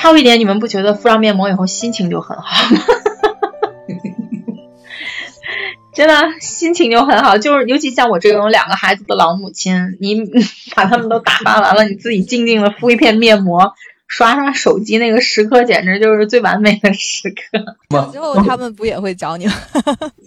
还有一点，你们不觉得敷上面膜以后心情就很好吗？真的心情就很好，就是尤其像我这种两个孩子的老母亲，你 把他们都打发完了，你自己静静的敷一片面膜，刷刷手机，那个时刻简直就是最完美的时刻。之后他们不也会找你吗？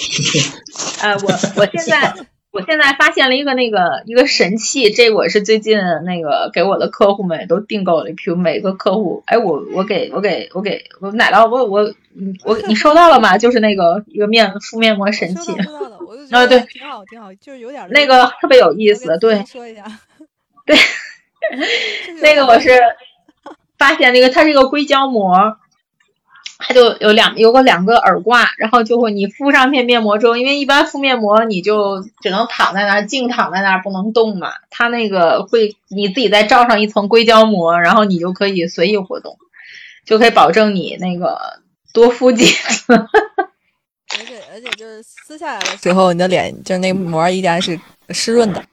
呃，我我现在。我现在发现了一个那个一个神器，这我是最近那个给我的客户们都订购了一批，每个客户，哎，我我给我给我给我奶酪，我我我你收到了吗？就是那个一个面敷面膜神器，啊对，挺好挺好，就是有点那个特别有意思，对，说一下，对，那个我是发现那个它是一个硅胶膜。它就有两有个两个耳挂，然后就会你敷上片面膜之后，因为一般敷面膜你就只能躺在那儿静躺在那儿不能动嘛，它那个会你自己再罩上一层硅胶膜，然后你就可以随意活动，就可以保证你那个多敷几次。而且而且就是撕下来的时候，你的脸就是那膜依然是湿润的。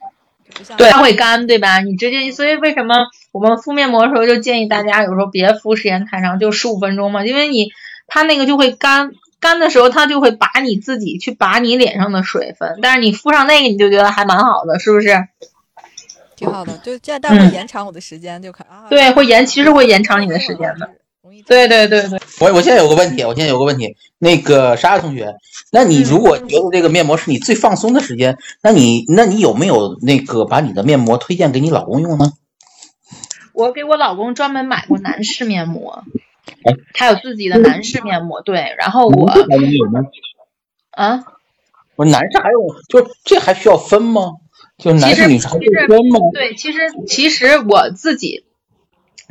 对，它会干，对吧？你直接，所以为什么我们敷面膜的时候就建议大家有时候别敷时间太长，就十五分钟嘛，因为你它那个就会干，干的时候它就会把你自己去拔你脸上的水分，但是你敷上那个你就觉得还蛮好的，是不是？挺好的，就这样，但会延长我的时间，就看啊。对，会延，其实会延长你的时间的。对对对对，我我现在有个问题，我现在有个问题，那个莎莎同学，那你如果觉得这个面膜是你最放松的时间，那你那你有没有那个把你的面膜推荐给你老公用呢？我给我老公专门买过男士面膜，他有自己的男士面膜，对，然后我啊，我男士还有，就这还需要分吗？就男士女士还分吗？对，其实其实我自己。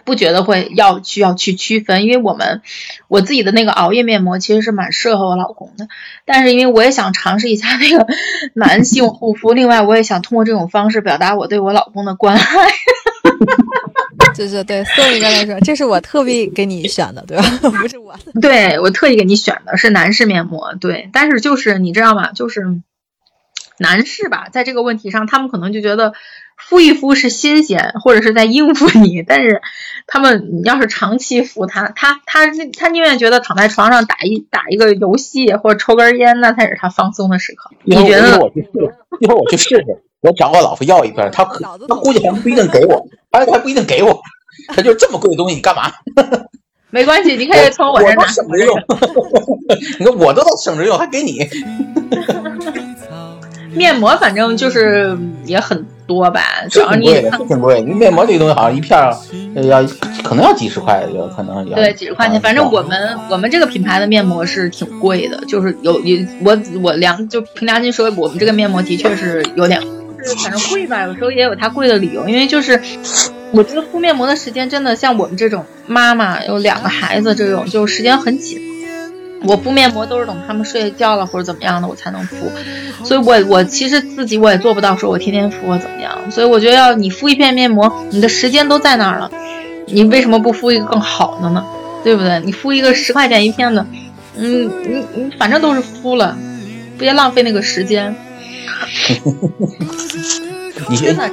不觉得会要需要去区分，因为我们我自己的那个熬夜面膜其实是蛮适合我老公的，但是因为我也想尝试一下那个 男性护肤，另外我也想通过这种方式表达我对我老公的关爱。就 是对送一个来说，这是 我特意给你选的，对吧？不是我，对我特意给你选的是男士面膜，对，但是就是你知道吗？就是男士吧，在这个问题上，他们可能就觉得。敷一敷是新鲜，或者是在应付你，但是他们你要是长期敷他，他他他宁愿觉得躺在床上打一打一个游戏或者抽根烟，那才是他放松的时刻。你觉得？一会儿我去试，一会儿我去试试，我找我老婆要一片，他可他估计还不一定给我，他还不一定给我，他就这么贵的东西，你干嘛？没关系，你可以从我这拿。省着用，你看我都能省着用，还给你。面膜反正就是也很。多吧，主要你挺贵，你面膜这个东西好像一片要可能要几十块，有可能对几十块钱。反正我们我们这个品牌的面膜是挺贵的，就是有有我我良就凭良心说，我们这个面膜的确是有点，就是反正贵吧，有时候也有它贵的理由。因为就是我觉得敷面膜的时间真的像我们这种妈妈有两个孩子这种，就时间很紧。我敷面膜都是等他们睡觉了或者怎么样的我才能敷，所以我我其实自己我也做不到说我天天敷或怎么样，所以我觉得要你敷一片面膜，你的时间都在那儿了，你为什么不敷一个更好的呢？对不对？你敷一个十块钱一片的，嗯，你你反正都是敷了，别浪费那个时间。你真的。